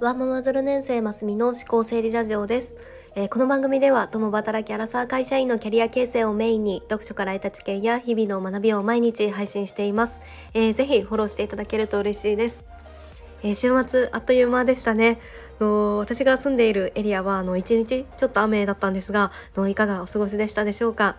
ワンママ0年生ますみの思考整理ラジオです、えー、この番組では共働きアラサー会社員のキャリア形成をメインに読書から得た知見や日々の学びを毎日配信しています、えー、ぜひフォローしていただけると嬉しいです、えー、週末あっという間でしたね。の私が住んでいるエリアはあの1日ちょっと雨だったんですがのいかがお過ごしでしたでしょうか？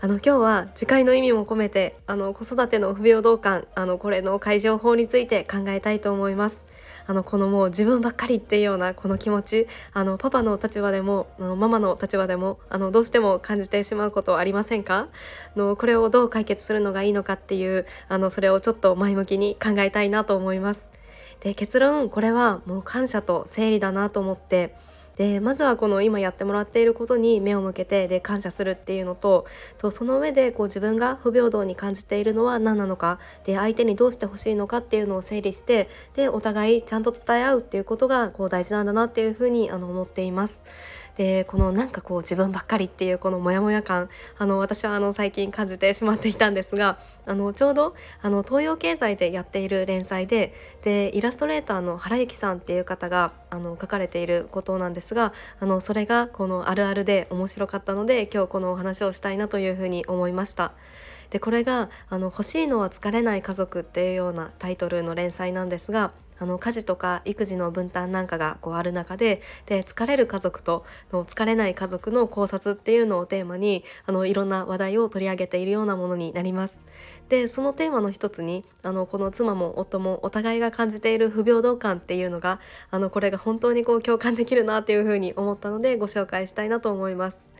あの今日は次回の意味も込めてあの子育ての不平等感あのこれの解消法について考えたいと思います。あのこのもう自分ばっかりっていうようなこの気持ちあのパパの立場でもあのママの立場でもあのどうしても感じてしまうことありませんか？のこれをどう解決するのがいいのかっていうあのそれをちょっと前向きに考えたいなと思います。で結論これはもう感謝と整理だなと思ってでまずはこの今やってもらっていることに目を向けてで感謝するっていうのととその上でこう自分が不平等に感じているのは何なのかで相手にどうしてほしいのかっていうのを整理してでお互いちゃんと伝え合うっていうことがこう大事なんだなっていうふうにあの思っています。でこのなんかこう自分ばっかりっていうこのモヤモヤ感あの私はあの最近感じてしまっていたんですがあのちょうどあの東洋経済でやっている連載ででイラストレーターの原由紀さんっていう方があの書かれていることなんですがあのそれがこのあるあるで面白かったので今日このお話をしたいなというふうに思いました。でこれがあの「欲しいのは疲れない家族」っていうようなタイトルの連載なんですがあの家事とか育児の分担なんかがこうある中でで疲れる家族との疲れない家族の考察っていうのをテーマにあのいろんな話題を取り上げているようなものになります。でそのテーマの一つにあのこの妻も夫もお互いが感じている不平等感っていうのがあのこれが本当にこう共感できるなっていうふうに思ったのでご紹介したいなと思います。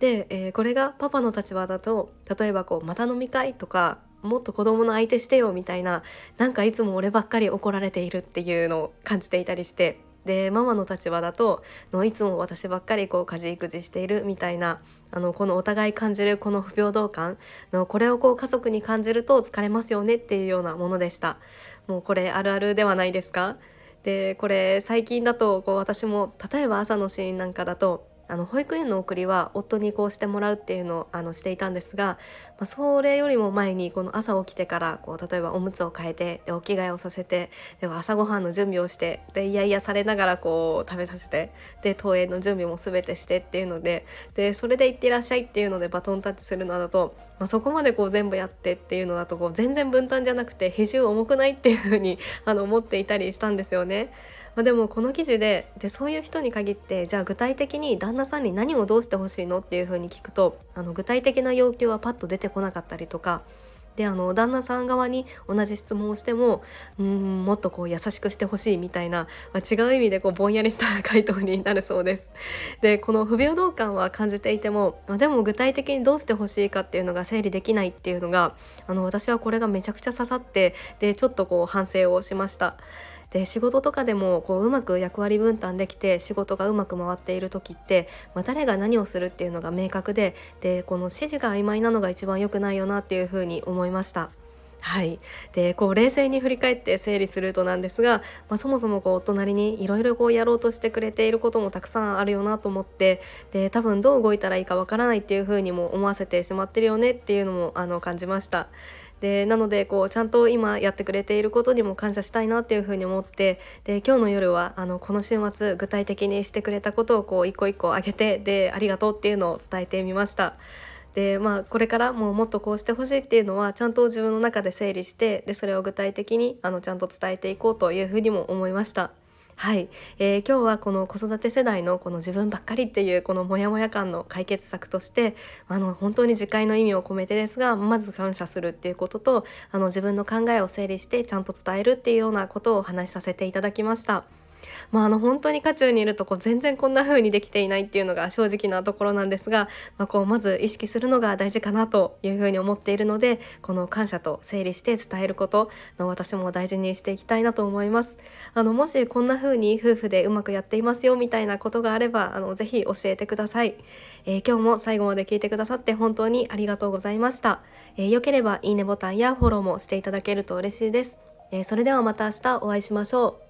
で、えー、これがパパの立場だと例えばこうまた飲み会とかもっと子供の相手してよみたいななんかいつも俺ばっかり怒られているっていうのを感じていたりしてでママの立場だとのいつも私ばっかりこう家事育児しているみたいなあのこのお互い感じるこの不平等感のこれをこう家族に感じると疲れますよねっていうようなものでした。もうこれあるあるではないですか？でこれ最近だとこう私も例えば朝のシーンなんかだとあの保育園の送りは夫にこうしてもらうっていうのをあのしていたんですが、まあ、それよりも前にこの朝起きてからこう例えばおむつを変えてでお着替えをさせてで朝ごはんの準備をしてでいやいやされながらこう食べさせてで登園の準備も全てしてっていうのででそれで行ってらっしゃいっていうのでバトンタッチするのだと、まあ、そこまでこう全部やってっていうのだとこう全然分担じゃなくて比重重くないっていうふうにあの思っていたりしたんですよね。まあ、でもこの記事ででそういう人に限ってじゃあ具体的に旦那さんに何をどうしてほしいのっていうふうに聞くとあの具体的な要求はパッと出てこなかったりとかであの旦那さん側に同じ質問をしてもうんもっとこう優しくしてほしいみたいな、まあ、違う意味でこうぼんやりした回答になるそうです。でこの不平等感は感じていても、まあ、でも具体的にどうしてほしいかっていうのが整理できないっていうのがあの私はこれがめちゃくちゃ刺さってでちょっとこう反省をしました。で仕事とかでもこううまく役割分担できて仕事がうまく回っている時って、まあ、誰が何をするっていうのが明確ででこの指示が曖昧なのが一番良くないよなっていうふうに思いました。はい、でこう冷静に振り返って整理するとなんですが、まあ、そもそもこう隣にいろいろやろうとしてくれていることもたくさんあるよなと思ってで多分どう動いたらいいかわからないっていうふうにも思わせてしまってるよねっていうのもあの感じました。でなのでこうちゃんと今やってくれていることにも感謝したいなっていうふうに思ってで今日の夜はあのこの週末具体的にしてくれたことをこう一個一個あげてでありがとうっていうのを伝えてみました。でまあこれからもうもっとこうしてほしいっていうのはちゃんと自分の中で整理してでそれを具体的にあのちゃんと伝えていこうというふうにも思いました。はい、えー、今日はこの子育て世代のこの自分ばっかりっていうこのモヤモヤ感の解決策としてあの本当に次回の意味を込めてですがまず感謝するっていうこととあの自分の考えを整理してちゃんと伝えるっていうようなことをお話しさせていただきました。まあ、あの本当に渦中にいるとこう全然こんな風にできていないっていうのが正直なところなんですが、まあ、こうまず意識するのが大事かなというふうに思っているのでこの感謝と整理して伝えることの私も大事にしていきたいなと思います。あのもしこんな風に夫婦でうまくやっていますよみたいなことがあればあのぜひ教えてください、えー、今日も最後まで聞いてくださって本当にありがとうございました。えー、よければいいねボタンやフォローもしていただけると嬉しいです。えー、それではまた明日お会いしましょう。